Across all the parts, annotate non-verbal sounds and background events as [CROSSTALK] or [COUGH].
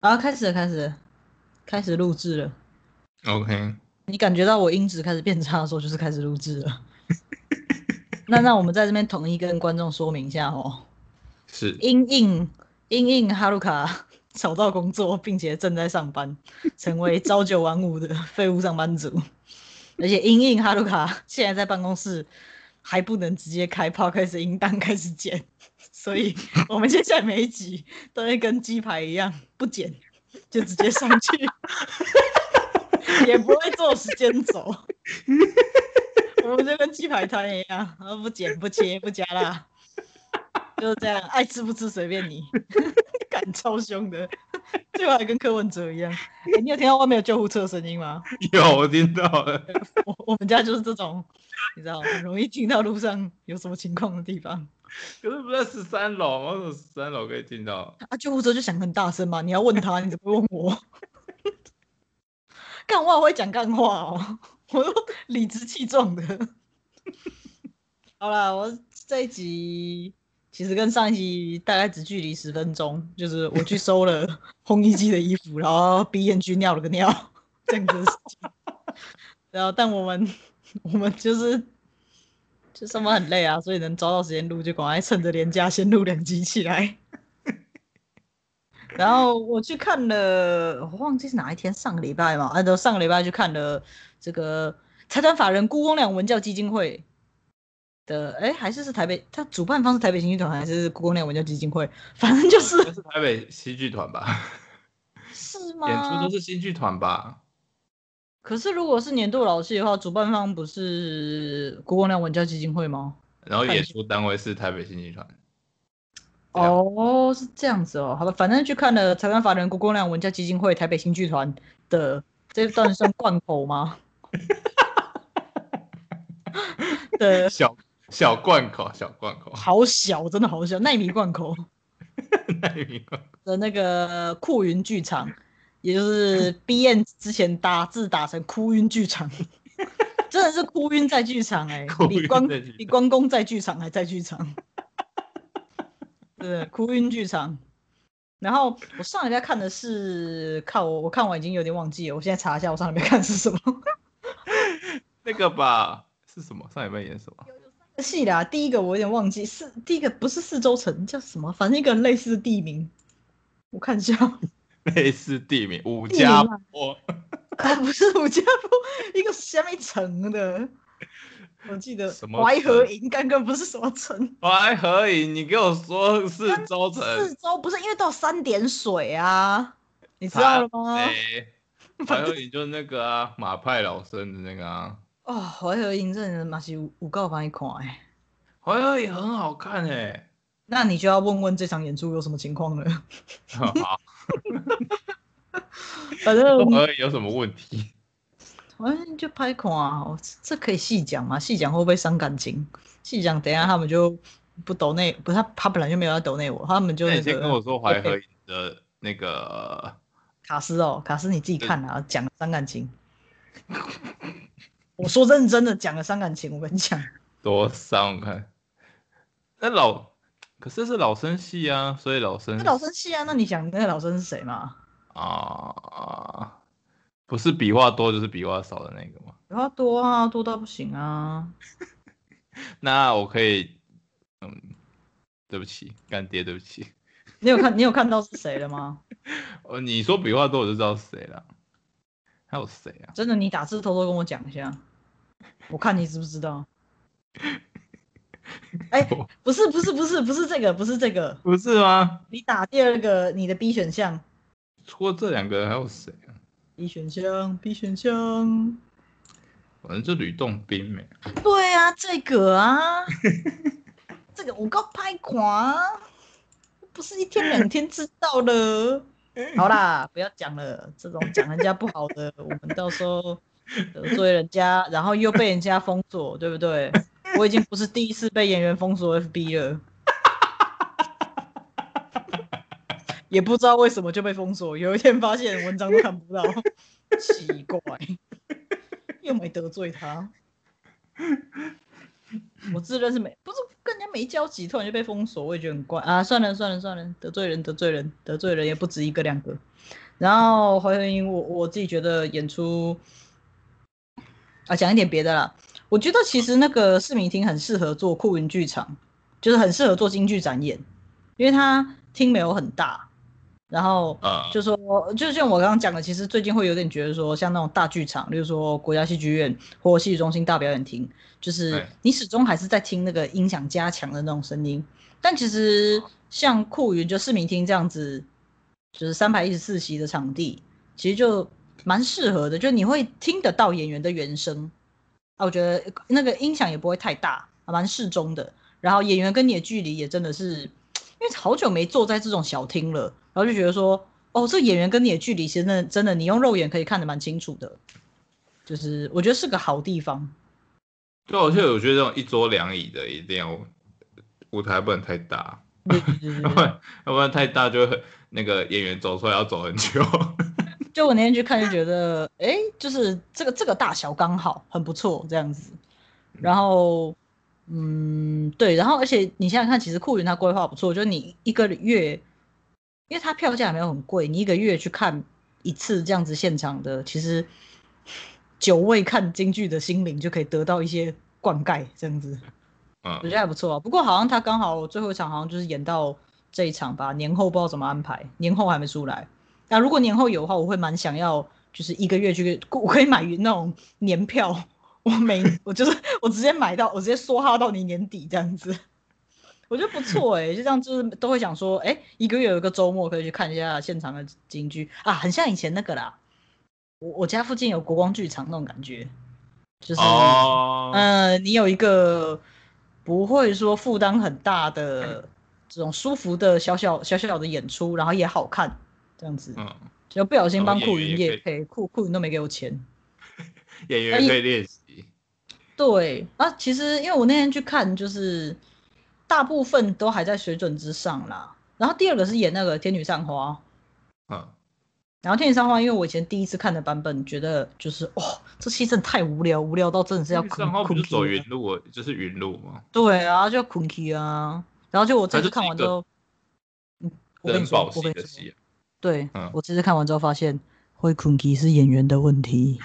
啊，开始了，开始了，开始录制了。OK，你感觉到我音质开始变差的时候，就是开始录制了。那那我们在这边统一跟观众说明一下哦。是。因应因应哈鲁卡找到工作，并且正在上班，成为朝九晚五的废物上班族。而且因应哈鲁卡现在在办公室，还不能直接开炮开始音档开始剪。所以，我们接下来每一集都会跟鸡排一样，不剪就直接上去，[LAUGHS] 也不会做时间轴。我们就跟鸡排摊一样，然后不剪不切不加辣，就是这样，爱吃不吃随便你。[LAUGHS] 敢超凶的，最后还跟柯文哲一样。欸，你有听到外面有救护车声音吗？[LAUGHS] 有，我听到了。我我们家就是这种，你知道，很容易听到路上有什么情况的地方。可是不在十三楼，我说十三楼可以听到。啊，救护车就响很大声嘛，你要问他，你怎么问我？[LAUGHS] 干话会讲干话哦，我都理直气壮的。好啦，我这一集其实跟上一集大概只距离十分钟，就是我去收了烘衣机的衣服，然后闭眼去尿了个尿，[LAUGHS] 这样子的事情。然后，但我们我们就是。就上班很累啊，所以能抓到时间录就赶快趁着连假先录两集起来。[LAUGHS] 然后我去看了，我忘记是哪一天，上个礼拜嘛，按照上个礼拜去看了这个财团法人辜公亮文教基金会的，哎，还是是台北，他主办方是台北新剧团还是辜公亮文教基金会？反正就是是台北新剧团吧？是吗？演出都是新剧团吧？可是，如果是年度老戏的话，主办方不是国光亮文教基金会吗？然后演出单位是台北新剧团。哦，是这样子哦。好吧，反正去看了财团法人国光亮文教基金会台北新剧团的这段算贯口吗？[LAUGHS] 对，[LAUGHS] 小小贯口，小贯口，好小，真的好小，奈米贯口，[LAUGHS] 奈米贯口的那个酷云剧场。也就是 [LAUGHS] B N 之前打字打成哭晕剧场，[LAUGHS] 真的是哭晕在剧场哎、欸，比关比关公在剧场还在剧场，对，哭晕剧场。然后我上礼拜看的是，看我我看我已经有点忘记了，我现在查一下我上礼拜看的是什么。[LAUGHS] 那个吧，是什么？上礼拜演什么？戏啦，第一个我有点忘记，是第一个不是四周城叫什么？反正一个类似的地名，我看一下。[LAUGHS] 类似地名，五家坡 [LAUGHS] 啊，不是五家坡，一个下面城的，我记得什么淮河营，刚刚不是什么城？[LAUGHS] 淮河营，你给我说是周城，四周不是因为都有三点水啊，你知道了吗？淮河营就是那个啊，马派老生的那个啊。哦，淮河营真的嘛是有够帮你看哎，淮河营很好看哎，那你就要问问这场演出有什么情况了。好。[LAUGHS] 反正 [LAUGHS] 有什么问题？反正就拍款啊，这可以细讲吗？细讲会不会伤感情？细讲等一下他们就不抖内，不是他他本来就没有要抖内我，他们就、那个、你先跟我说淮河的那个卡斯哦，卡斯你自己看啊，讲伤感情。[LAUGHS] 我说认真的讲了伤感情，我跟你讲多伤我看那老。可是是老生戏啊，所以老生是老生戏啊。那你想那个老生是谁吗？啊，不是笔画多就是笔画少的那个吗？笔画多啊，多到不行啊。[LAUGHS] 那我可以，嗯，对不起，干爹，对不起。你有看，你有看到是谁了吗？[LAUGHS] 哦，你说笔画多我就知道是谁了。还有谁啊？真的，你打字偷偷跟我讲一下，我看你知不知道。哎、[LAUGHS] 欸，不是不是不是不是这个，不是这个，不是吗？你打第二个，你的 B 选项。除了这两个还有谁啊？B 选项，B 选项，反正就吕洞宾没。对啊，这个啊，[LAUGHS] 这个我刚拍垮，不是一天两天知道了。[LAUGHS] 好啦，不要讲了，这种讲人家不好的，我们到时候得罪人家，然后又被人家封锁，对不对？我已经不是第一次被演员封锁 FB 了，也不知道为什么就被封锁。有一天发现文章都看不到，奇怪，又没得罪他。我自认是没，不是跟人家没交集，突然就被封锁，我也觉得很怪啊。算了算了算了，得罪人得罪人得罪人也不止一个两个。然后黄文英，我我自己觉得演出啊，讲一点别的啦。我觉得其实那个市民厅很适合做酷云剧场，就是很适合做京剧展演，因为它厅没有很大。然后就说，就像我刚刚讲的，其实最近会有点觉得说，像那种大剧场，例如说国家戏剧院或戏剧中心大表演厅，就是你始终还是在听那个音响加强的那种声音。但其实像酷云就市民厅这样子。就是三百一十四席的场地，其实就蛮适合的，就你会听得到演员的原声啊，我觉得那个音响也不会太大，蛮适中的。然后演员跟你的距离也真的是，因为好久没坐在这种小厅了，然后就觉得说，哦，这演员跟你的距离其实真的真的，你用肉眼可以看得蛮清楚的，就是我觉得是个好地方。对，而且我觉得这种一桌两椅的一定要舞台不能太大，[LAUGHS] 要不然要不然太大就会。那个演员走出来要走很久，就我那天去看就觉得，哎、欸，就是这个这个大小刚好很不错这样子。然后，嗯，对，然后而且你想想看，其实酷云它规划不错，就是你一个月，因为它票价也没有很贵，你一个月去看一次这样子现场的，其实久未看京剧的心灵就可以得到一些灌溉，这样子，嗯，我觉得还不错啊。不过好像他刚好最后一场好像就是演到。这一场吧，年后不知道怎么安排，年后还没出来。那如果年后有的话，我会蛮想要，就是一个月去，我可以买那种年票，我每我就是我直接买到，我直接梭哈到你年底这样子，我觉得不错哎、欸，就这样就是都会想说，哎、欸，一个月有一个周末可以去看一下现场的京剧啊，很像以前那个啦，我我家附近有国光剧场那种感觉，就是，嗯、oh. 呃，你有一个不会说负担很大的。这种舒服的小小小小的演出，然后也好看，这样子，嗯，就不小心帮酷云也配，酷酷云都没给我钱，[LAUGHS] 演员可以练习。对啊，其实因为我那天去看，就是大部分都还在水准之上啦。然后第二个是演那个《天女散花》，嗯，然后《天女散花》，因为我以前第一次看的版本，觉得就是哦，这戏真的太无聊，无聊到真的是要哭。散花不是走云路，就是云路嘛。对啊，就要困去啊。然后就我这次看完之后，嗯，我跟你说，我跟你说，对，嗯、我这次看完之后发现，会困 key 是演员的问题。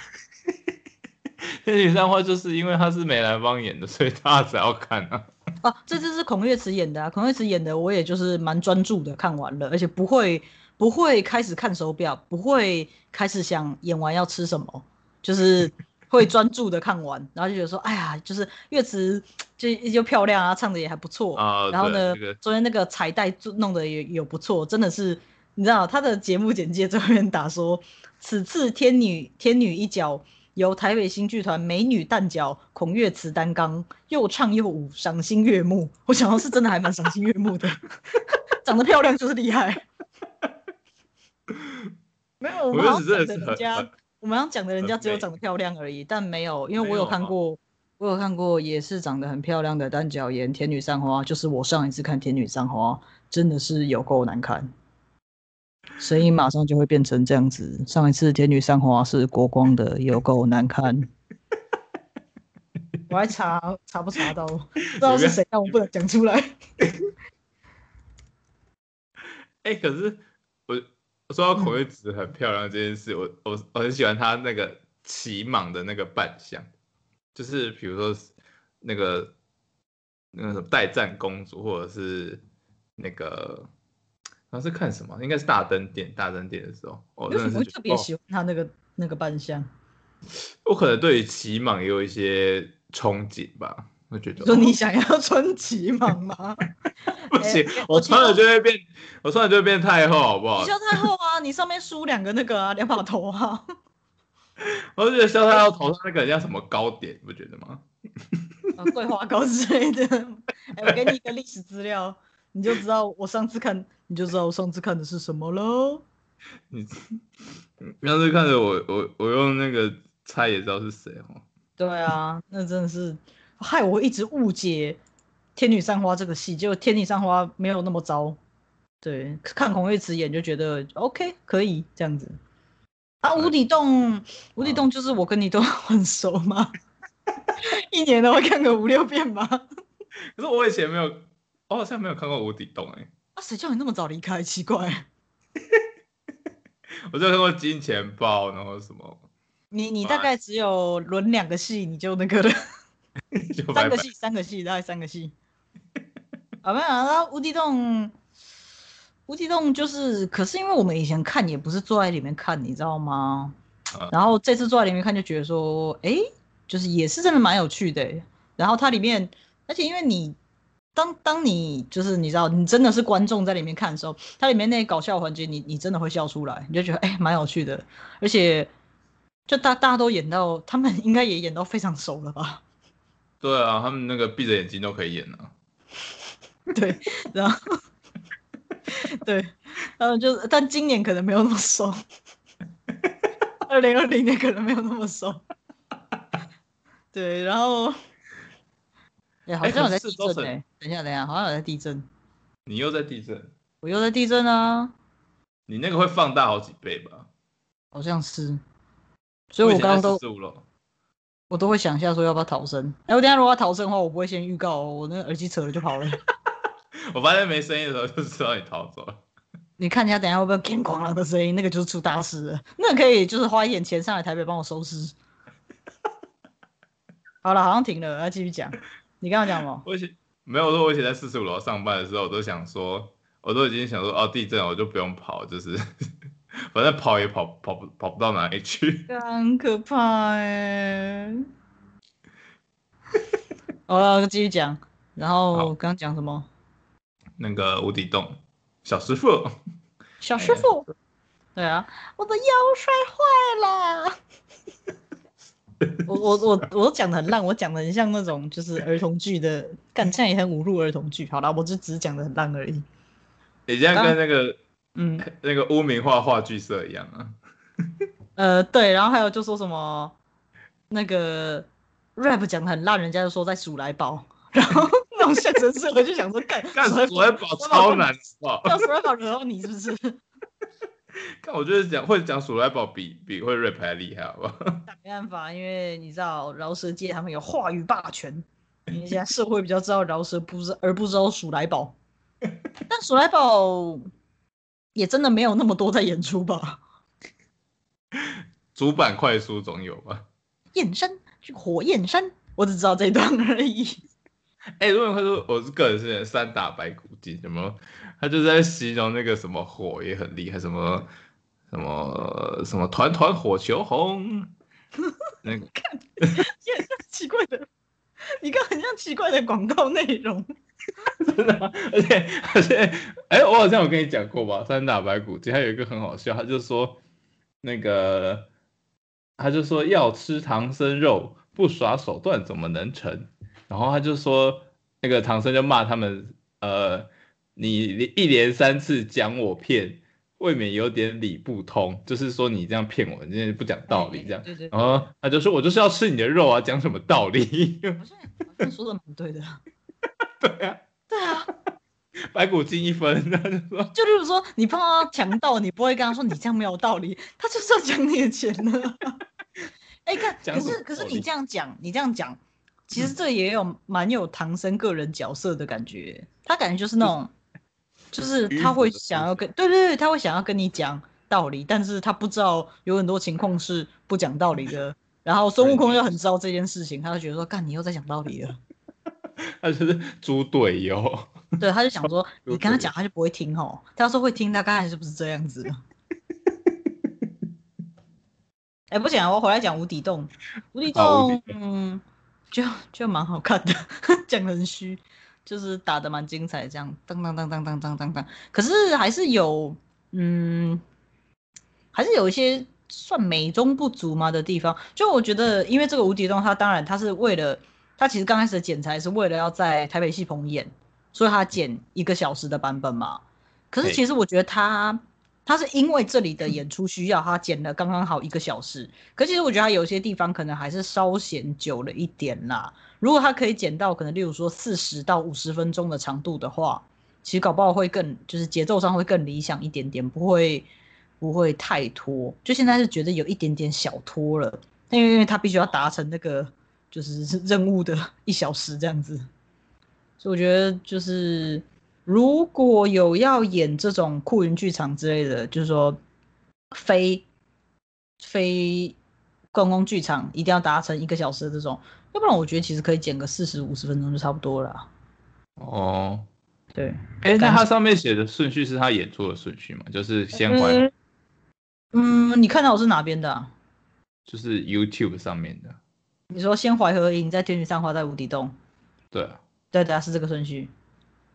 天女散花就是因为他是梅兰芳演的，所以大家才要看啊。啊，这次是孔月慈演的啊，孔月慈演的，我也就是蛮专注的看完了，而且不会不会开始看手表，不会开始想演完要吃什么，就是。会专注的看完，然后就觉得说，哎呀，就是乐词就又漂亮啊，唱的也还不错啊。然后呢，这个、昨天那个彩带弄的也有不错，真的是，你知道他的节目简介最后面打说，此次天女天女一角由台北新剧团美女旦角孔月慈担纲，又唱又舞，赏心悦目。我想到是真的还蛮赏心悦目的，[LAUGHS] 长得漂亮就是厉害。没有，我们好像等人家。我们要讲的人家只有长得漂亮而已，但没有，因为我有看过，我有看过也是长得很漂亮的单角演《天女散花》，就是我上一次看《天女散花》，真的是有够难看，声音马上就会变成这样子。上一次《天女散花》是国光的，有够难看。我还查查不查到，不知道是谁，但我不能讲出来。[LAUGHS] 哎、欸，可是我。说到孔岳慈很漂亮这件事，嗯、我我我很喜欢她那个骑蟒的那个扮相，就是比如说那个那个什么代战公主，或者是那个他是看什么？应该是大灯点，大灯点的时候，我真的是特别喜欢他那个、哦、那个扮相。我可能对于骑蟒也有一些憧憬吧。我觉得说你想要穿旗袍吗？[LAUGHS] 不行，欸、我穿了就会变，我穿了就会变太后，好不好？你叫太后啊，你上面梳两个那个啊，两把头啊。[LAUGHS] 我觉得萧太后头上那个叫什么糕点，你不觉得吗？桂花糕之类的。哎、欸，我给你一个历史资料，你就知道我上次看，你就知道我上次看的是什么喽。[LAUGHS] 你上次看的我，我我用那个猜也知道是谁哦。对啊，那真的是。害我一直误解《天女散花》这个戏，结果《天女散花》没有那么糟。对，看孔岳慈演就觉得 OK，可以这样子。啊，无底洞，无底洞就是我跟你都 [LAUGHS] 很熟吗？[LAUGHS] 一年都会看个五六遍吧？可是我以前没有，我好像没有看过无底洞哎、欸。啊，谁叫你那么早离开？奇怪。[LAUGHS] 我就看过金钱豹，然后什么。你你大概只有轮两个戏，你就那个了。[LAUGHS] 拜拜三个戏，三个戏，大概三个戏。啊没有，然后无底洞，无底洞就是，可是因为我们以前看也不是坐在里面看，你知道吗？啊、然后这次坐在里面看就觉得说，哎，就是也是真的蛮有趣的。然后它里面，而且因为你当当你就是你知道，你真的是观众在里面看的时候，它里面那些搞笑环节，你你真的会笑出来，你就觉得哎蛮有趣的。而且就大大家都演到，他们应该也演到非常熟了吧？对啊，他们那个闭着眼睛都可以演啊。[LAUGHS] 对，然后 [LAUGHS] 对，然后就但今年可能没有那么熟，二零二零年可能没有那么熟。[LAUGHS] 对，然后，哎，好像有在地震哎、欸，等一下，等一下，好像有在地震。你又在地震？我又在地震啊！你那个会放大好几倍吧？好像是，所以我刚刚都。我都会想一下说要不要逃生。哎、欸，我等下如果要逃生的话，我不会先预告、哦，我那个耳机扯了就跑了。[LAUGHS] 我发现没声音的时候就知道你逃走了。你看一下，等下会不会哐哐啷的声音？那个就是出大事了。那可以就是花一点钱上来台北帮我收尸。[LAUGHS] 好了，好像停了，要继续讲。你刚刚讲什么？我以前没有说，我以前在四十五楼上班的时候，我都想说，我都已经想说，哦，地震我就不用跑，就是。反正跑也跑跑不跑不到哪里去，[LAUGHS] 很可怕哎。我继续讲，然后刚刚讲什么？那个无底洞，小师傅，小师傅，对啊，我的腰摔坏了。[LAUGHS] 我我我我讲的很烂，我讲的很像那种就是儿童剧的，干这样也很侮辱儿童剧。好了，我就只是讲的很烂而已。你这样跟那个。嗯，那个污名化话剧社一样啊。呃，对，然后还有就说什么那个 rap 讲的很烂，人家就说在数来宝，然后那种相声社我就想说干 [LAUGHS] 干数来宝超难，要数来宝惹到你是不是？看我觉得讲会讲鼠来宝比比会 rap 还厉害，好不好？[LAUGHS] 没办法，因为你知道饶舌界他们有话语霸权，因为现在社会比较知道饶舌，不是而不知道鼠来宝，但鼠来宝。也真的没有那么多在演出吧？主板快书总有吧？燕山是火焰山，我只知道这一段而已。哎、欸，如果快说我是个人是三打白骨精，什么？他就在形容那个什么火也很厉害，什么什么什么团团火球红。[LAUGHS] 那个看，也很奇怪的，你看很像奇怪的广告内容。[LAUGHS] 真的吗？而且而且，哎、欸，我好像有跟你讲过吧？三打白骨精，还有一个很好笑，他就说那个，他就说要吃唐僧肉，不耍手段怎么能成？然后他就说那个唐僧就骂他们，呃，你一连三次讲我骗，未免有点理不通，就是说你这样骗我，你不讲道理这样。对对对。然后他就说，我就是要吃你的肉啊，讲什么道理？好像好像说的蛮对的。[LAUGHS] 对啊，对啊，白骨精一分，他就说，就例如说，你碰到强盗，你不会跟他说你这样没有道理，他就是要讲你的钱呢。[LAUGHS] 哎、欸，看，可是可是你这样讲，你这样讲，其实这也有蛮有唐僧个人角色的感觉，嗯、他感觉就是那种，就是他会想要跟，对对对，他会想要跟你讲道理，但是他不知道有很多情况是不讲道理的，然后孙悟空又很知道这件事情，他就觉得说，干，你又在讲道理了。[LAUGHS] 他就是猪队友，对，他就想说 [LAUGHS] 你跟他讲，他就不会听哦。他要说会听，他刚才是不是这样子？哎、欸，不行，我回来讲无底洞。无底洞，嗯，就就蛮好看的，[LAUGHS] 讲的很虚，就是打的蛮精彩，这样当当当当当当当当。可是还是有，嗯，还是有一些算美中不足嘛的地方。就我觉得，因为这个无底洞，它当然它是为了。它其实刚开始的剪裁是为了要在台北戏棚演，所以它剪一个小时的版本嘛。可是其实我觉得他他是因为这里的演出需要，他剪了刚刚好一个小时。可其实我觉得他有些地方可能还是稍显久了一点啦。如果他可以剪到可能例如说四十到五十分钟的长度的话，其实搞不好会更就是节奏上会更理想一点点，不会不会太拖。就现在是觉得有一点点小拖了，因为因为他必须要达成那个。就是任务的 [LAUGHS] 一小时这样子，所以我觉得就是如果有要演这种酷云剧场之类的，就是说非非公共剧场一定要达成一个小时的这种，要不然我觉得其实可以剪个四十五十分钟就差不多了。哦，对，哎、欸，那它上面写的顺序是他演出的顺序吗？就是先怀，嗯，你看到我是哪边的、啊？就是 YouTube 上面的。你说先淮河营，在天女散花，在无底洞。对啊，对对啊，是这个顺序。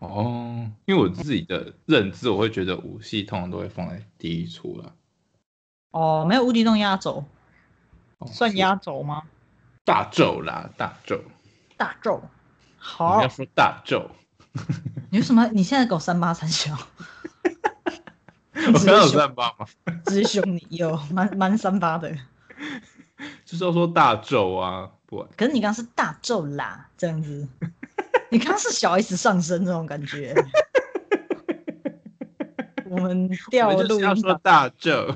哦，因为我自己的认知，我会觉得五系通常都会放在第一出了。哦，没有无底洞压轴，算压轴吗？大咒啦，大咒。大咒。好。你要说大咒。[LAUGHS] 你为什么？你现在给我三八三小？[LAUGHS] 我刚有三八吗？只是凶你，有蛮蛮三八的。就是要说大咒啊，不。可是你刚刚是大咒啦，这样子。你刚刚是小 S 上身这种感觉。[LAUGHS] 我们掉录。要说大咒。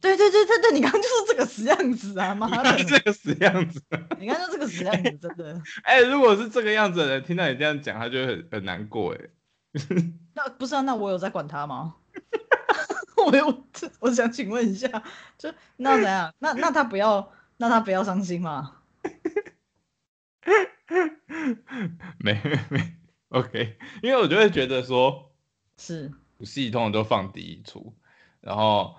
对对对对对，你刚刚就是这个死样子啊！妈的，这个死样子。你刚刚就这个死样子，真的。哎、欸，如果是这个样子的人，听到你这样讲，他就会很很难过哎。[LAUGHS] 那不是啊？那我有在管他吗？[LAUGHS] 我有，我想请问一下，就那怎样？那那他不要，那他不要伤心吗？[LAUGHS] 没没，OK，因为我就会觉得说，是武戏通常都放第一出，然后。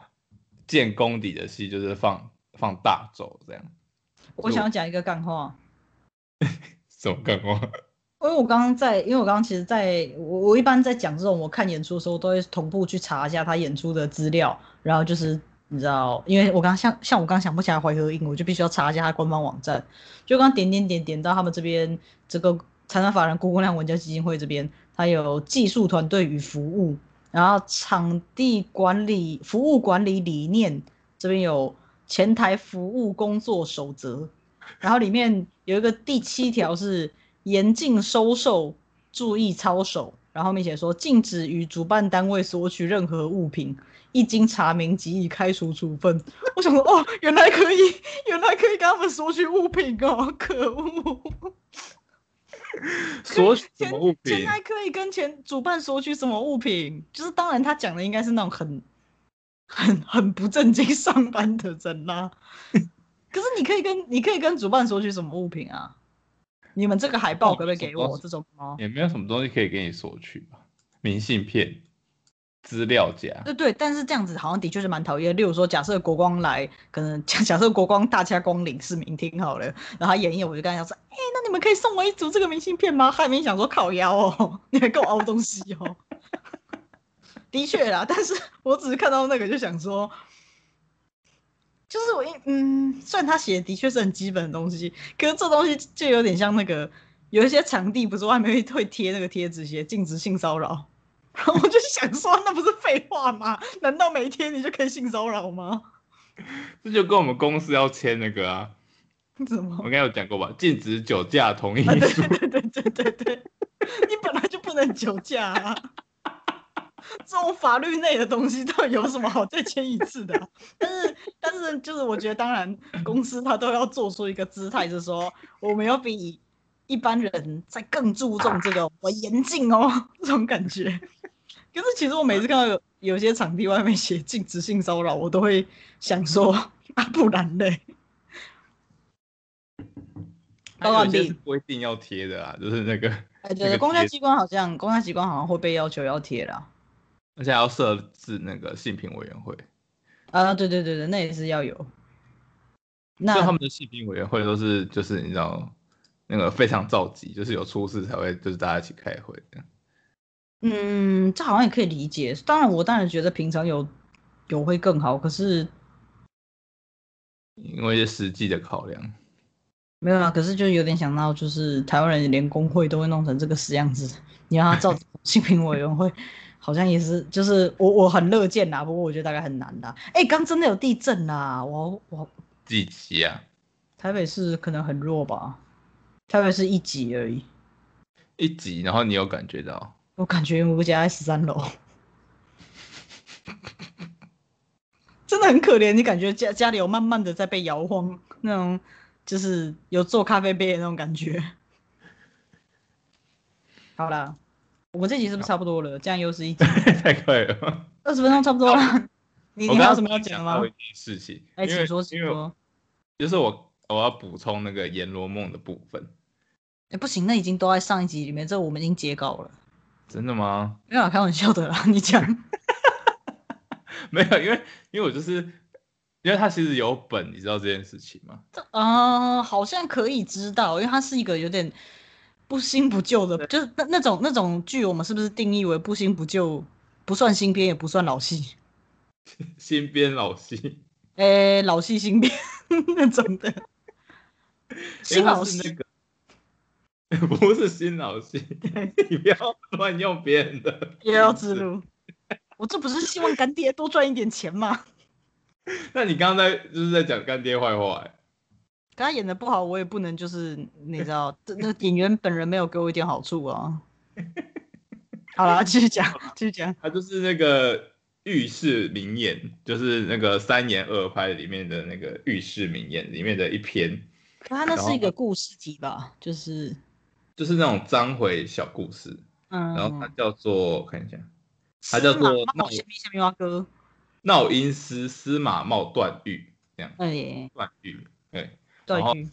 建功底的戏就是放放大轴这样。我想要讲一个干话。[LAUGHS] 什么干话？[LAUGHS] 因为我刚刚在，因为我刚刚其实在我我一般在讲这种我看演出的时候，都会同步去查一下他演出的资料，然后就是你知道，因为我刚像像我刚想不起来淮河印，我就必须要查一下他官方网站。就刚刚点点点点到他们这边这个财产法人郭公亮文教基金会这边，它有技术团队与服务。然后场地管理、服务管理理念这边有前台服务工作守则，然后里面有一个第七条是严禁收受，注意操守，然后后面写说禁止与主办单位索取任何物品，一经查明即以开除处分。我想说，哦，原来可以，原来可以跟他们索取物品哦，可恶！索取什么物品？前台可以跟前主办索取什么物品？就是当然，他讲的应该是那种很、很、很不正经上班的人啦、啊。[LAUGHS] 可是你可以跟你可以跟主办索取什么物品啊？你们这个海报可不可以给我这种吗？也没有什么东西可以给你索取吧？明信片。资料夹，对对，但是这样子好像的确是蛮讨厌。例如说，假设国光来，可能假 [LAUGHS] 假设国光大驾光临市民厅好了，然后他演一演，我就跟他讲说，哎、欸，那你们可以送我一组这个明信片吗？还没想说烤腰哦，[LAUGHS] 你还给我凹东西哦。[LAUGHS] 的确啦，但是我只是看到那个就想说，就是我一嗯，虽然他写的的确是很基本的东西，可是这东西就有点像那个有一些场地不是外面会会贴那个贴纸，写禁止性骚扰。[LAUGHS] 然后我就想说，那不是废话吗？难道每天你就可以性骚扰吗？[LAUGHS] 这就跟我们公司要签那个啊？[LAUGHS] 我应该有讲过吧？禁止酒驾同意书。啊、对对对对对对，你本来就不能酒驾啊！这种法律内的东西到底有什么好再签一次的、啊？但是但是就是我觉得，当然公司他都要做出一个姿态，就是说我们要比一般人在更注重这个，我严禁哦，这种感觉。可是其实我每次看到有有些场地外面写禁止性骚扰，我都会想说啊，不然嘞？当然这是规定要贴的啊，就是那个。哎，对，公家机关好像公家机关好像会被要求要贴啦，而且还要设置那个性评委员会。啊，对对对对，那也是要有。那他们的性评委员会都是就是你知道那个非常召集，就是有出事才会就是大家一起开会的。嗯，这好像也可以理解。当然，我当然觉得平常有有会更好。可是因为实际的考量，没有啊。可是就有点想到，就是台湾人连工会都会弄成这个死样子，你让他造 [LAUGHS] 性平委员会，好像也是，就是我我很乐见呐。不过我觉得大概很难的。哎，刚真的有地震呐！我我几级啊？台北市可能很弱吧？台北市一级而已，一级。然后你有感觉到？我感觉我家在十三楼，[LAUGHS] 真的很可怜。你感觉家家里有慢慢的在被摇晃，那种就是有做咖啡杯的那种感觉。好了，我们这集是不是差不多了？这样又是一集，[LAUGHS] 太快了，二十分钟差不多了。[LAUGHS] 你你还有什么要讲的吗？我一件事情，哎，请说，请说。就是我我要补充那个《阎罗梦》的部分。哎，不行，那已经都在上一集里面，这我们已经截稿了。真的吗？没有，开玩笑的啦，[LAUGHS] 你讲。没有，因为因为我就是因为他其实有本，你知道这件事情吗？啊、呃，好像可以知道，因为它是一个有点不新不旧的，就是那那种那种剧，我们是不是定义为不新不旧，不算新编，也不算老戏？[LAUGHS] 新编老戏，诶，老戏新编 [LAUGHS] 那种的，新老戏那个不是新老戏，你不要乱用别人的，[LAUGHS] 也要自录。我这不是希望干爹多赚一点钱吗？那你刚刚在就是在讲干爹坏话哎。他演的不好，我也不能就是你知道，这那演员本人没有给我一点好处啊。好了，继续讲，继续讲。他就是那个浴室名言，就是那个三言二拍里面的那个浴室名言里面的一篇。他那是一个故事集吧？就是就是那种章回小故事。嗯。然后它叫做，我看一下。他叫做闹闹音师司马茂段誉这样，对，断狱，对，断狱，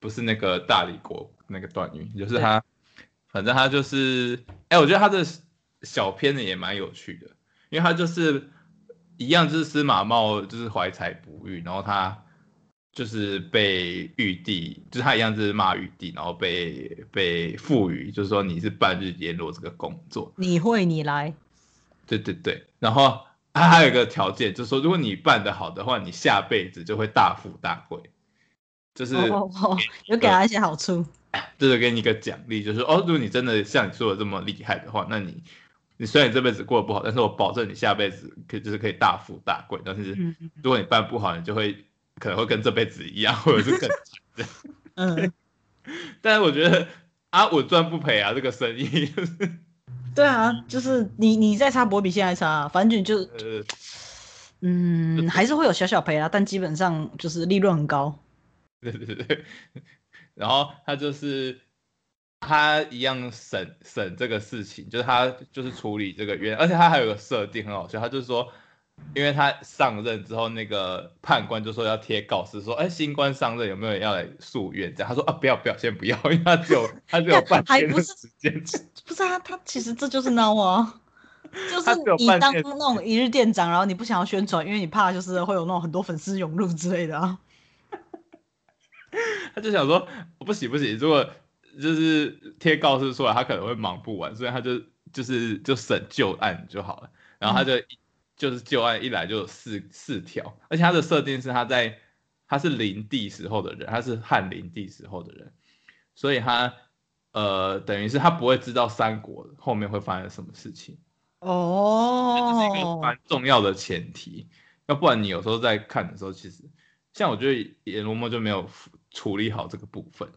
不是那个大理国那个段誉，就是他，反正他就是，哎、欸，我觉得他的小片子也蛮有趣的，因为他就是一样，就是司马茂就是怀才不遇，然后他就是被玉帝，就是他一样就是骂玉帝，然后被被赋予，就是说你是半日阎罗这个工作，你会你来。对对对，然后他还有一个条件，就是说，如果你办得好的话，你下辈子就会大富大贵，就是哦哦有给他一些好处，[LAUGHS] 就是给你一个奖励，就是哦，如果你真的像你说的这么厉害的话，那你你虽然你这辈子过得不好，但是我保证你下辈子可以就是可以大富大贵，但是如果你办不好，你就会可能会跟这辈子一样，或者是更惨。[LAUGHS] 嗯，[LAUGHS] 但是我觉得啊，稳赚不赔啊，这个生意就是。对啊，就是你你再差不会比现在差，反正就，呃、嗯，还是会有小小赔啊，但基本上就是利润很高。对 [LAUGHS] 对对，然后他就是他一样审审这个事情，就是他就是处理这个冤，而且他还有个设定很好笑，他就是说。因为他上任之后，那个判官就说要贴告示，说，哎，新官上任有没有人要来诉冤？这样他说啊，不要不要，先不要，[LAUGHS] 因为他只有他只有半天的时间。不是，不是啊，他其实这就是孬啊，就是你当那种一日店长，然后你不想要宣传，因为你怕就是会有那种很多粉丝涌入之类的啊。[LAUGHS] 他就想说，不行不行，如果就是贴告示出来，他可能会忙不完，所以他就就是就审旧案就好了，然后他就。嗯。就是旧案一来就有四四条，而且他的设定是他在他是灵帝时候的人，他是汉灵帝时候的人，所以他呃等于是他不会知道三国后面会发生什么事情。哦，这是一个蛮重要的前提，要不然你有时候在看的时候，其实像我觉得《阎罗梦》就没有处理好这个部分，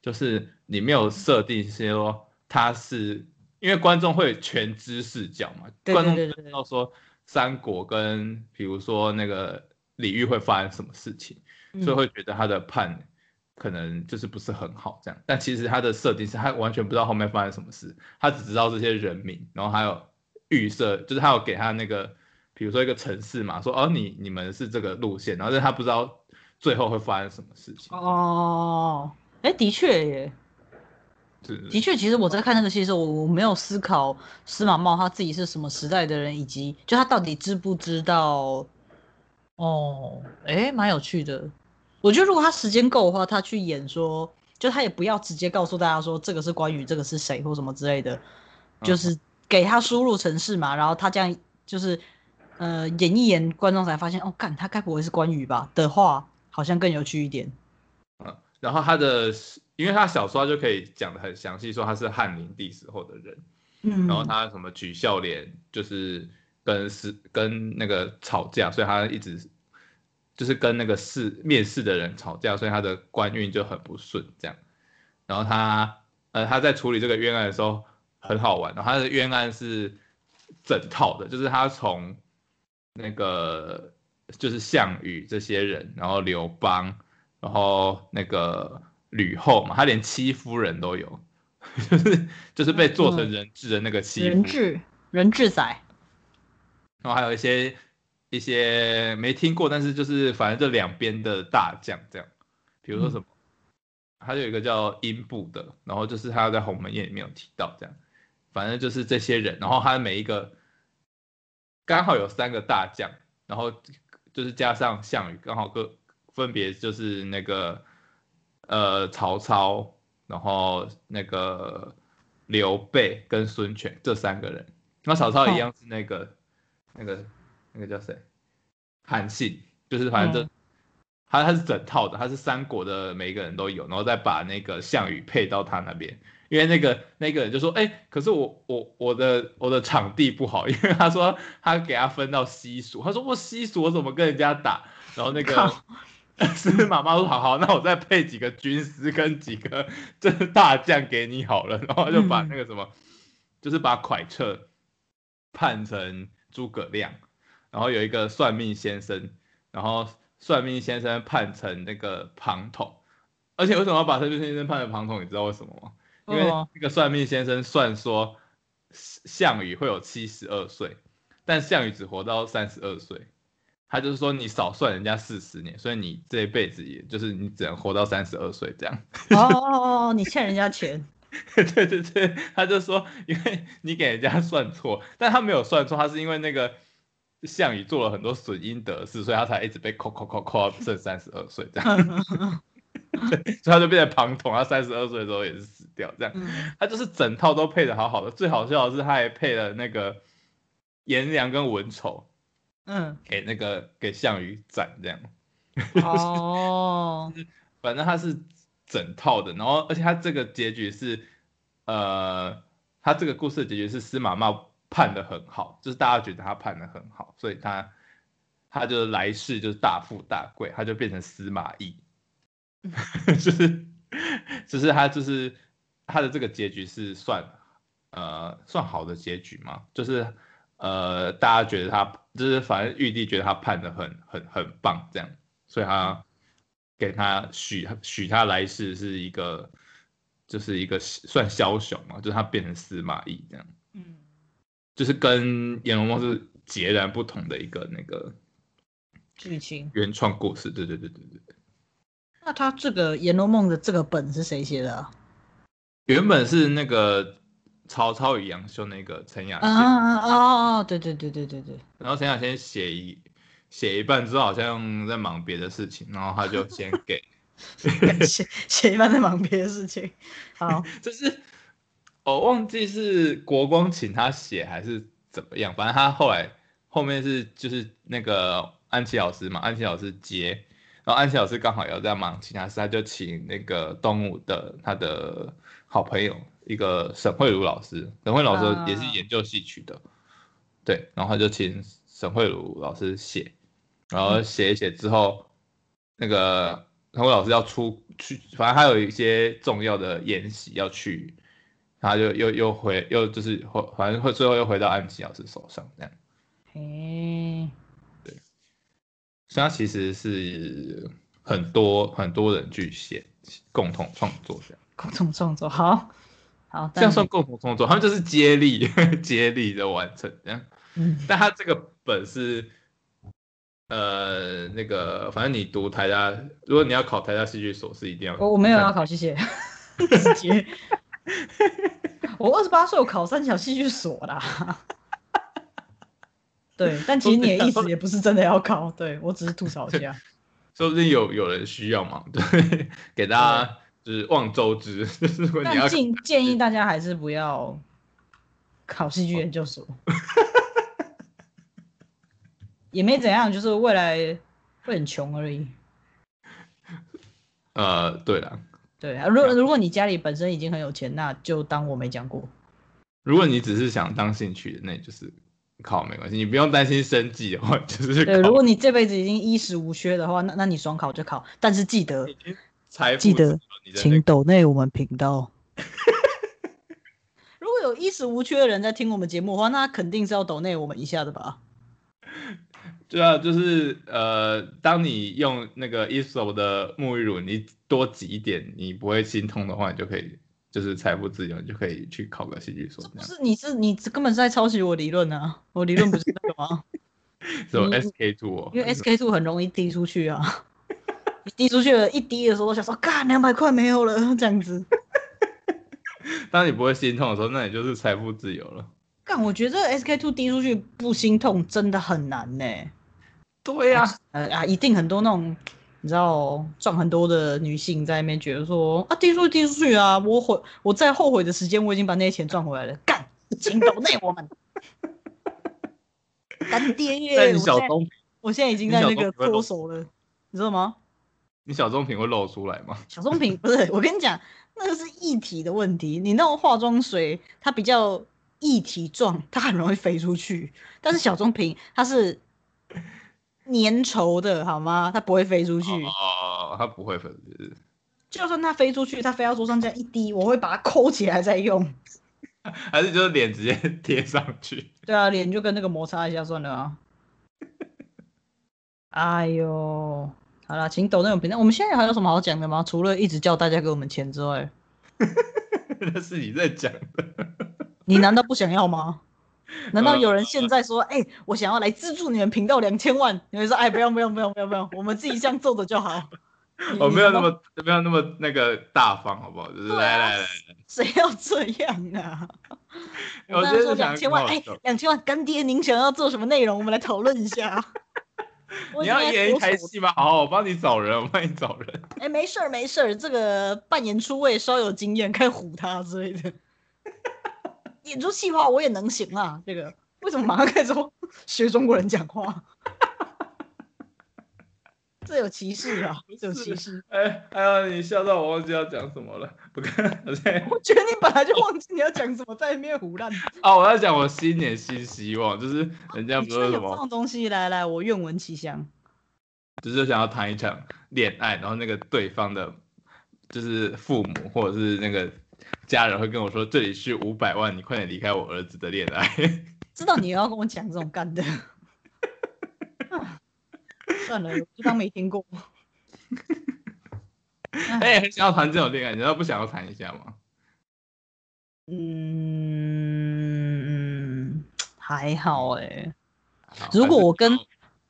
就是你没有设定是说他是因为观众会全知视角嘛，对对对对对，观众知道说。三国跟比如说那个李煜会发生什么事情，嗯、所以会觉得他的判可能就是不是很好这样。但其实他的设定是他完全不知道后面发生什么事，他只知道这些人名，然后还有预设，就是他有给他那个比如说一个城市嘛，说哦你你们是这个路线，然后但他不知道最后会发生什么事情。哦，哎，的确耶。的确，其实我在看那个戏的时候，我我没有思考司马茂他自己是什么时代的人，以及就他到底知不知道。哦，哎，蛮有趣的。我觉得如果他时间够的话，他去演说，就他也不要直接告诉大家说这个是关羽，这个是谁或什么之类的，就是给他输入程式嘛，然后他这样就是呃演一演，观众才发现哦，干他该不会是关羽吧？的话，好像更有趣一点。嗯，然后他的。因为他小说就可以讲的很详细，说他是汉灵帝时候的人，嗯，然后他什么举孝廉就是跟是跟那个吵架，所以他一直就是跟那个试面试的人吵架，所以他的官运就很不顺这样。然后他呃他在处理这个冤案的时候很好玩，然后他的冤案是整套的，就是他从那个就是项羽这些人，然后刘邦，然后那个。吕后嘛，他连戚夫人都有，[LAUGHS] 就是就是被做成人质的那个戚夫。人质，人质仔。然后还有一些一些没听过，但是就是反正这两边的大将这样，比如说什么，还、嗯、有一个叫英布的，然后就是他在鸿门宴里面有提到这样，反正就是这些人，然后他每一个刚好有三个大将，然后就是加上项羽，刚好各分别就是那个呃曹操，然后那个刘备跟孙权这三个人，那曹操一样是那个。哦那个那个叫谁？韩信，就是反正他他是整套的，他是三国的每一个人都有，然后再把那个项羽配到他那边，因为那个那个人就说，哎、欸，可是我我我的我的场地不好，因为他说他给他分到西蜀，他说我西蜀我怎么跟人家打？然后那个司马妈说，好好，那我再配几个军师跟几个就是大将给你好了，然后就把那个什么，嗯、就是把蒯彻判成。诸葛亮，然后有一个算命先生，然后算命先生判成那个庞统，而且为什么要把算命先生判成庞统？你知道为什么吗？因为那个算命先生算说项羽会有七十二岁，但项羽只活到三十二岁，他就是说你少算人家四十年，所以你这一辈子也就是你只能活到三十二岁这样。哦哦哦，你欠人家钱。[LAUGHS] 对对对，他就说，因为你给人家算错，但他没有算错，他是因为那个项羽做了很多损阴德事，所以他才一直被扣扣扣扣到剩三十二岁这样，[LAUGHS] 所以他就变成庞统，他三十二岁的时候也是死掉这样，他就是整套都配的好好的，最好笑的是他还配了那个颜良跟文丑，嗯，给那个给项羽斩这样，哦，[LAUGHS] 反正他是。整套的，然后而且他这个结局是，呃，他这个故事的结局是司马茂判的很好，就是大家觉得他判的很好，所以他他就来世就是大富大贵，他就变成司马懿，[LAUGHS] 就是就是他就是他的这个结局是算呃算好的结局嘛，就是呃大家觉得他就是反正玉帝觉得他判的很很很棒这样，所以他。给他许许他来世是一个，就是一个算枭雄嘛，就是他变成司马懿这样，嗯，就是跟《红楼梦》是截然不同的一个那个剧情原创故事，对对对对对。那他这个《红楼梦》的这个本是谁写的啊？原本是那个曹操与杨修那个陈雅仙，啊啊啊！对对对对对对。然后陈雅仙写一。写一半之后好像在忙别的事情，然后他就先给 [LAUGHS] 写写一半在忙别的事情。好，[LAUGHS] 就是我忘记是国光请他写还是怎么样，反正他后来后面是就是那个安琪老师嘛，安琪老师接，然后安琪老师刚好也要在忙其他事，他就请那个动物的他的好朋友一个沈慧茹老师，沈慧老师也是研究戏曲的，对，然后他就请沈慧茹老师写。然后写一写之后，那个沈慧老师要出去，反正还有一些重要的演习要去，他就又又回又就是回，反正会最后又回到安琪老师手上这样。嘿，对，所以他其实是很多很多人去写共同创作这样。共同创作，好，好，这样算共同创作，他们就是接力 [LAUGHS] 接力的完成这样。嗯，但他这个本是。呃，那个，反正你读台大，如果你要考台大戏剧所，是一定要。我我没有要考，谢谢。直接，我二十八岁，我考三小戏剧所啦。[LAUGHS] 对，但其实你的意思也不是真的要考，对，我只是吐槽一下。[LAUGHS] 说不定有有人需要嘛？对，给大家就是望周知，[LAUGHS] 就是如果你要建建议大家还是不要考戏剧研究所。也没怎样，就是未来会很穷而已。呃，对了，对啊，如果如果你家里本身已经很有钱，那就当我没讲过。如果你只是想当兴趣的，那就是考没关系，你不用担心生计的话，[LAUGHS] 就是对。如果你这辈子已经衣食无缺的话，那那你爽考就考，但是记得，记得，请抖内我们频道。[LAUGHS] 如果有衣食无缺的人在听我们节目的话，那肯定是要抖内我们一下的吧。对啊，就是呃，当你用那个 Aesop 的沐浴乳，你多挤一点，你不会心痛的话，你就可以就是财富自由，你就可以去考个戏剧所。不是，你是你根本是在抄袭我理论啊！我理论不是那个吗？[LAUGHS] 什么 SK two 哦？因为 SK two 很容易滴出去啊，你滴出去了，一滴的时候，我想说，干两百块没有了，这样子。[LAUGHS] 当你不会心痛的时候，那你就是财富自由了。干，我觉得 SK two 滴出去不心痛真的很难呢。对呀、啊，呃啊，一定很多那种。你知道赚很多的女性在那边觉得说啊，递出去递出去啊，我悔我在后悔的时间我已经把那些钱赚回来了，干，请抖内我们干爹耶！小棕瓶我，我现在已经在那个脱手了，你知道吗？你小棕瓶会露出来吗？小棕瓶不是，我跟你讲，那个是液体的问题。你那种化妆水它比较液体状，它很容易飞出去，但是小棕瓶它是。粘稠的好吗？它不会飞出去。哦，它不会飞出去。就算它飞出去，它飞到桌上这样一滴，我会把它抠起来再用。[LAUGHS] 还是就是脸直接贴上去？对啊，脸就跟那个摩擦一下算了啊。[LAUGHS] 哎呦，好了，请抖那种频道。我们现在还有什么好讲的吗？除了一直叫大家给我们钱之外，[LAUGHS] 那是你在讲的。你难道不想要吗？[LAUGHS] 难道有人现在说，哎、欸，我想要来资助你们频道两千万？你们说，哎，不用不用不用不用不用，我们自己这样做的就好。我没有那么没有那么那个大方，好不好？就是来来来，谁要这样啊？我刚刚说两千万，哎，两千万，干爹，您想要做什么内容？我们来讨论一下。[LAUGHS] 你要演一台戏吗？好，我帮你找人，我帮你找人。哎，没事儿没事儿，这个扮演出位稍有经验，可以唬他之类的。演出气话我也能行啊，这个为什么马上开始说学中国人讲话？[LAUGHS] 这有歧视啊！这有歧视。[LAUGHS] 哎，还有你笑到我忘记要讲什么了，不看。我觉得你本来就忘记你要讲什么，在里面胡乱。啊，我要讲我新年新希望，就是人家不是说什么这种东西，来来，我愿闻其详。就是想要谈一场恋爱，然后那个对方的，就是父母或者是那个。家人会跟我说：“这里是五百万，你快点离开我儿子的恋爱。[LAUGHS] ”知道你要跟我讲这种干的，[LAUGHS] 算了，我就当没听过。哎、欸，很想要谈这种恋爱，你难道不想要谈一下吗？嗯，还好哎、欸。如果我跟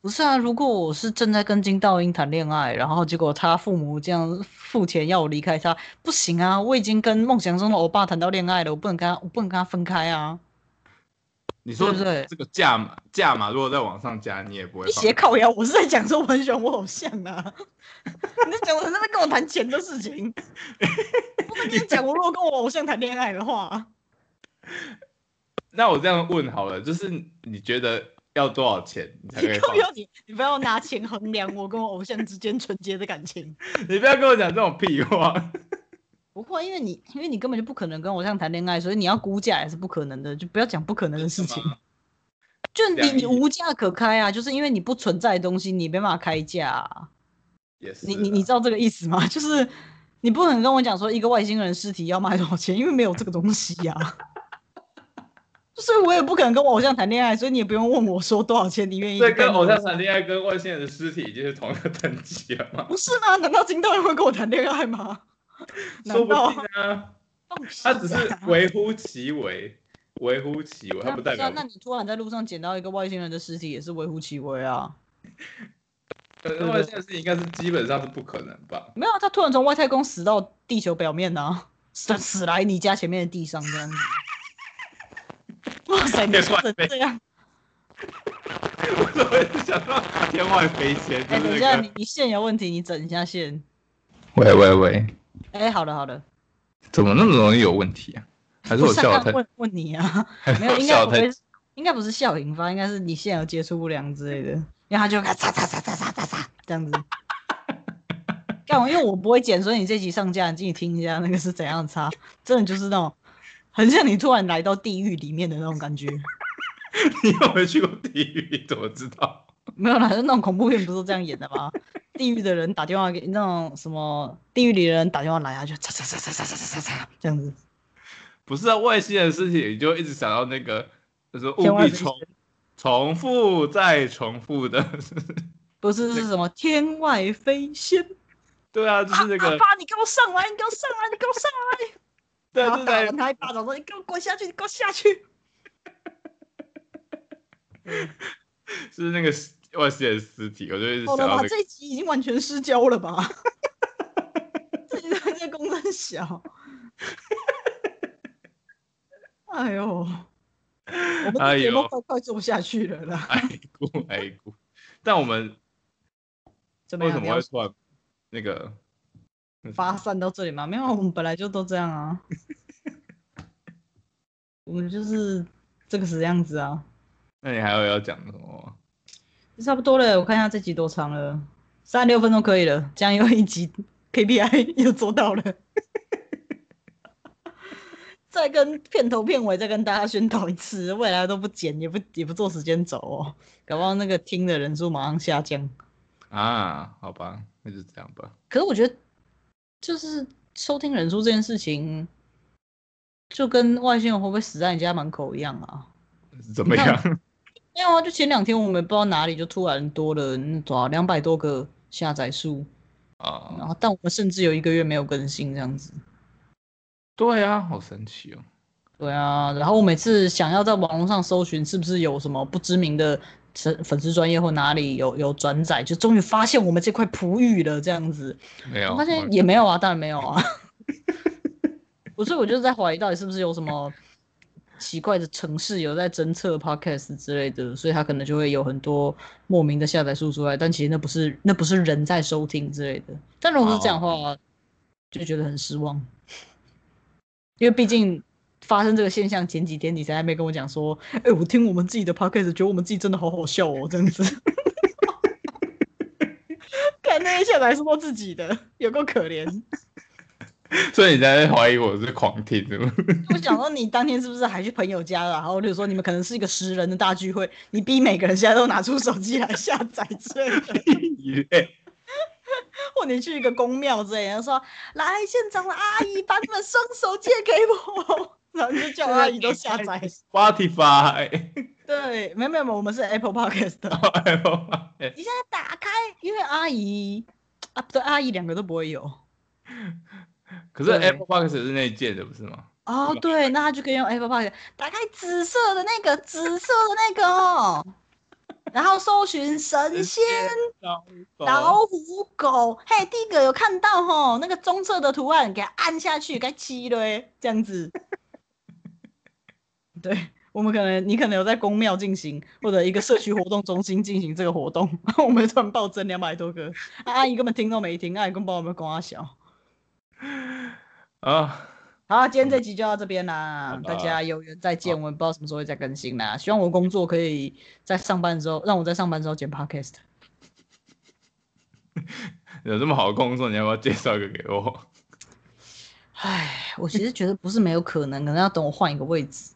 不是啊，如果我是正在跟金道英谈恋爱，然后结果他父母这样付钱要我离开他，不行啊！我已经跟梦想中的欧巴谈到恋爱了，我不能跟他，我不能跟他分开啊！你说对不对？这个价码价码如果再往上加，你也不会。你斜靠呀，我是在讲说我很喜欢我偶像啊！[LAUGHS] 你在讲我在那边跟我谈钱的事情，我跟你讲，我如果跟我偶像谈恋爱的话，[LAUGHS] 那我这样问好了，就是你觉得？要多少钱你才可以 [LAUGHS] 放？你你不要拿钱衡量我跟我偶像之间纯洁的感情。[LAUGHS] 你不要跟我讲这种屁话。不会，因为你因为你根本就不可能跟偶像谈恋爱，所以你要估价也是不可能的。就不要讲不可能的事情。就你你无价可开啊，就是因为你不存在的东西，你没办法开价啊。也是。你你你知道这个意思吗？[LAUGHS] 就是你不可能跟我讲说一个外星人尸体要卖多少钱，因为没有这个东西呀、啊。所以我也不可能跟我偶像谈恋爱，所以你也不用问我说多少钱，你愿意？所以跟偶像谈恋爱跟外星人的尸体已经是同一个等级了吗？不是吗？难道金道英会跟我谈恋爱吗？说不定啊，他只是微乎其微，微乎其微，他不代表。那你突然在路上捡到一个外星人的尸体，也是微乎其微啊。可是外星人尸体应该是基本上是不可能吧？没有，他突然从外太空死到地球表面呢、啊，死死来你家前面的地上这样子。哇塞！[LAUGHS] 你说成这样，[LAUGHS] 我怎么会想到天外飞仙？哎、欸，等一下，你你线有问题，你整一下线。喂喂喂！哎、欸，好的好的。怎么那么容易有问题啊？还是我笑太？问问你啊？[LAUGHS] 没有，应该不会，应该不是笑引发，应该是你线有接触不良之类的，然后他就咔嚓嚓嚓嚓嚓嚓嚓这样子。干我，因为我不会剪，所以你这集上架，你自己听一下那个是怎样插，真的就是那种。很像你突然来到地狱里面的那种感觉。[LAUGHS] 你有没有去过地狱？你怎么知道？没有啦，就那种恐怖片不是都这样演的吗？地狱的人打电话给那种什么，地狱里的人打电话来啊，就嚓嚓嚓嚓嚓嚓嚓嚓这样子。不是啊，外星人事情你就一直想到那个，就是务必重重复再重复的。[LAUGHS] 不是是什么天外飞仙？对啊，就是那个。爸，你给我上来！你给我上来！你给我上来！对，然后打就在完他一巴掌说：“你给我滚下去，你给我下去。[LAUGHS] 是那个外星人尸体，我就一直好了吧，想到那个这一集已经完全失焦了吧？这集在这公山小。哎呦，我们节目快快做不下去了啦！哎姑哎姑，但我们怎么样？为什么会突然那个发散到这里吗？没有，我们本来就都这样啊。[LAUGHS] 我们就是这个死样子啊。那你还有要讲什么吗？差不多了，我看一下这集多长了，三十六分钟可以了，这样又一集 KPI 又做到了。[LAUGHS] 再跟片头片尾再跟大家宣导一次，未来都不剪，也不也不做时间轴哦，搞不好那个听的人数马上下降。啊，好吧，那就这样吧。可是我觉得，就是收听人数这件事情，就跟外星人会不会死在你家门口一样啊？怎么样？[LAUGHS] 没有啊，就前两天我们不知道哪里就突然多了多少两百多个下载数啊，然后但我们甚至有一个月没有更新这样子。对啊，好神奇哦。对啊，然后我每次想要在网络上搜寻是不是有什么不知名的粉粉丝专业或哪里有有转载，就终于发现我们这块璞玉了这样子。没有，发现也没有啊，当然没有啊。[LAUGHS] 不是，我就是在怀疑到底是不是有什么。奇怪的城市有在侦测 podcast 之类的，所以他可能就会有很多莫名的下载数出来，但其实那不是那不是人在收听之类的。但如果是这样的话，oh. 就觉得很失望，因为毕竟发生这个现象前几天你才还没跟我讲说，哎、欸，我听我们自己的 podcast 觉得我们自己真的好好笑哦，[LAUGHS] 这样子。[LAUGHS] 看那些下载说自己的，有够可怜。[LAUGHS] 所以你在怀疑我是狂听是吗？我想说，你当天是不是还去朋友家了？然后比如说你们可能是一个十人的大聚会，你逼每个人现在都拿出手机来下载之类的。或你去一个宫庙之类的，说来现场的阿姨把你们双手借给我，然后就叫阿姨都下载。Spotify。[LAUGHS] 对，没有没有，我们是 Apple Podcast [LAUGHS] 的。Oh, Apple Podcast。你现在打开，因为阿姨啊，不对，阿姨两个都不会有。可是 Apple Podcast 是内建的，不是吗？哦，对，那他就可以用 Apple Podcast 打开紫色的那个，紫色的那个哦，然后搜寻神仙老虎狗，嘿，第一个有看到吼，那个棕色的图案，给它按下去，该七了，这样子。对，我们可能你可能有在公庙进行，或者一个社区活动中心进行这个活动，我们突然暴增两百多个，啊、阿姨根本听都没听，阿姨根本把我们公阿小。啊，[LAUGHS] 好，今天这集就到这边啦，大家有缘再见。我们不知道什么时候会再更新啦，希望我工作可以在上班的时候，让我在上班的时候剪 podcast。[LAUGHS] 有这么好的工作，你要不要介绍一个给我？唉，我其实觉得不是没有可能，可能要等我换一个位置。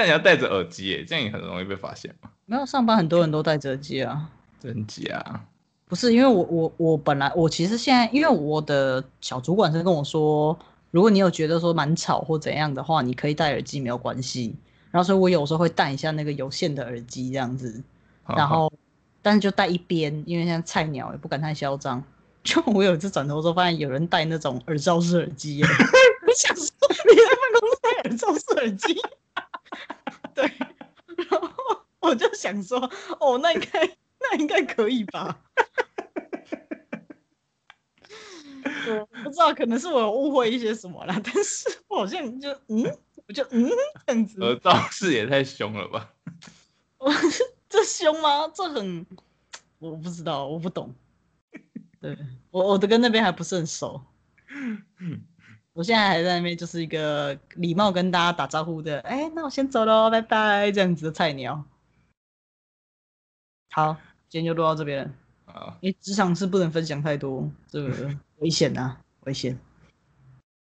这样你要戴着耳机耶，这样也很容易被发现嘛。没有，上班很多人都戴着耳机啊。真假？不是，因为我我我本来我其实现在，因为我的小主管是跟我说，如果你有觉得说蛮吵或怎样的话，你可以戴耳机没有关系。然后所以我有时候会戴一下那个有线的耳机这样子，然后但是就戴一边，因为现在菜鸟也不敢太嚣张。[LAUGHS] 就我有一次转头时候发现有人戴那种耳罩式耳机，[LAUGHS] 我想说你在办公室戴耳罩式耳机？对，然后我就想说，哦，那应该那应该可以吧。[LAUGHS] 我不知道，可能是我有误会一些什么啦，但是我好像就嗯，我就嗯这样子。[LAUGHS] 耳罩式也太凶了吧？我这凶吗？这很，我不知道，我不懂。对我，我的跟那边还不是很熟。[LAUGHS] 我现在还在那边，就是一个礼貌跟大家打招呼的。哎，那我先走喽，拜拜，这样子的菜鸟。好，今天就录到这边。好，因为职场是不能分享太多，这个危险啊，危险。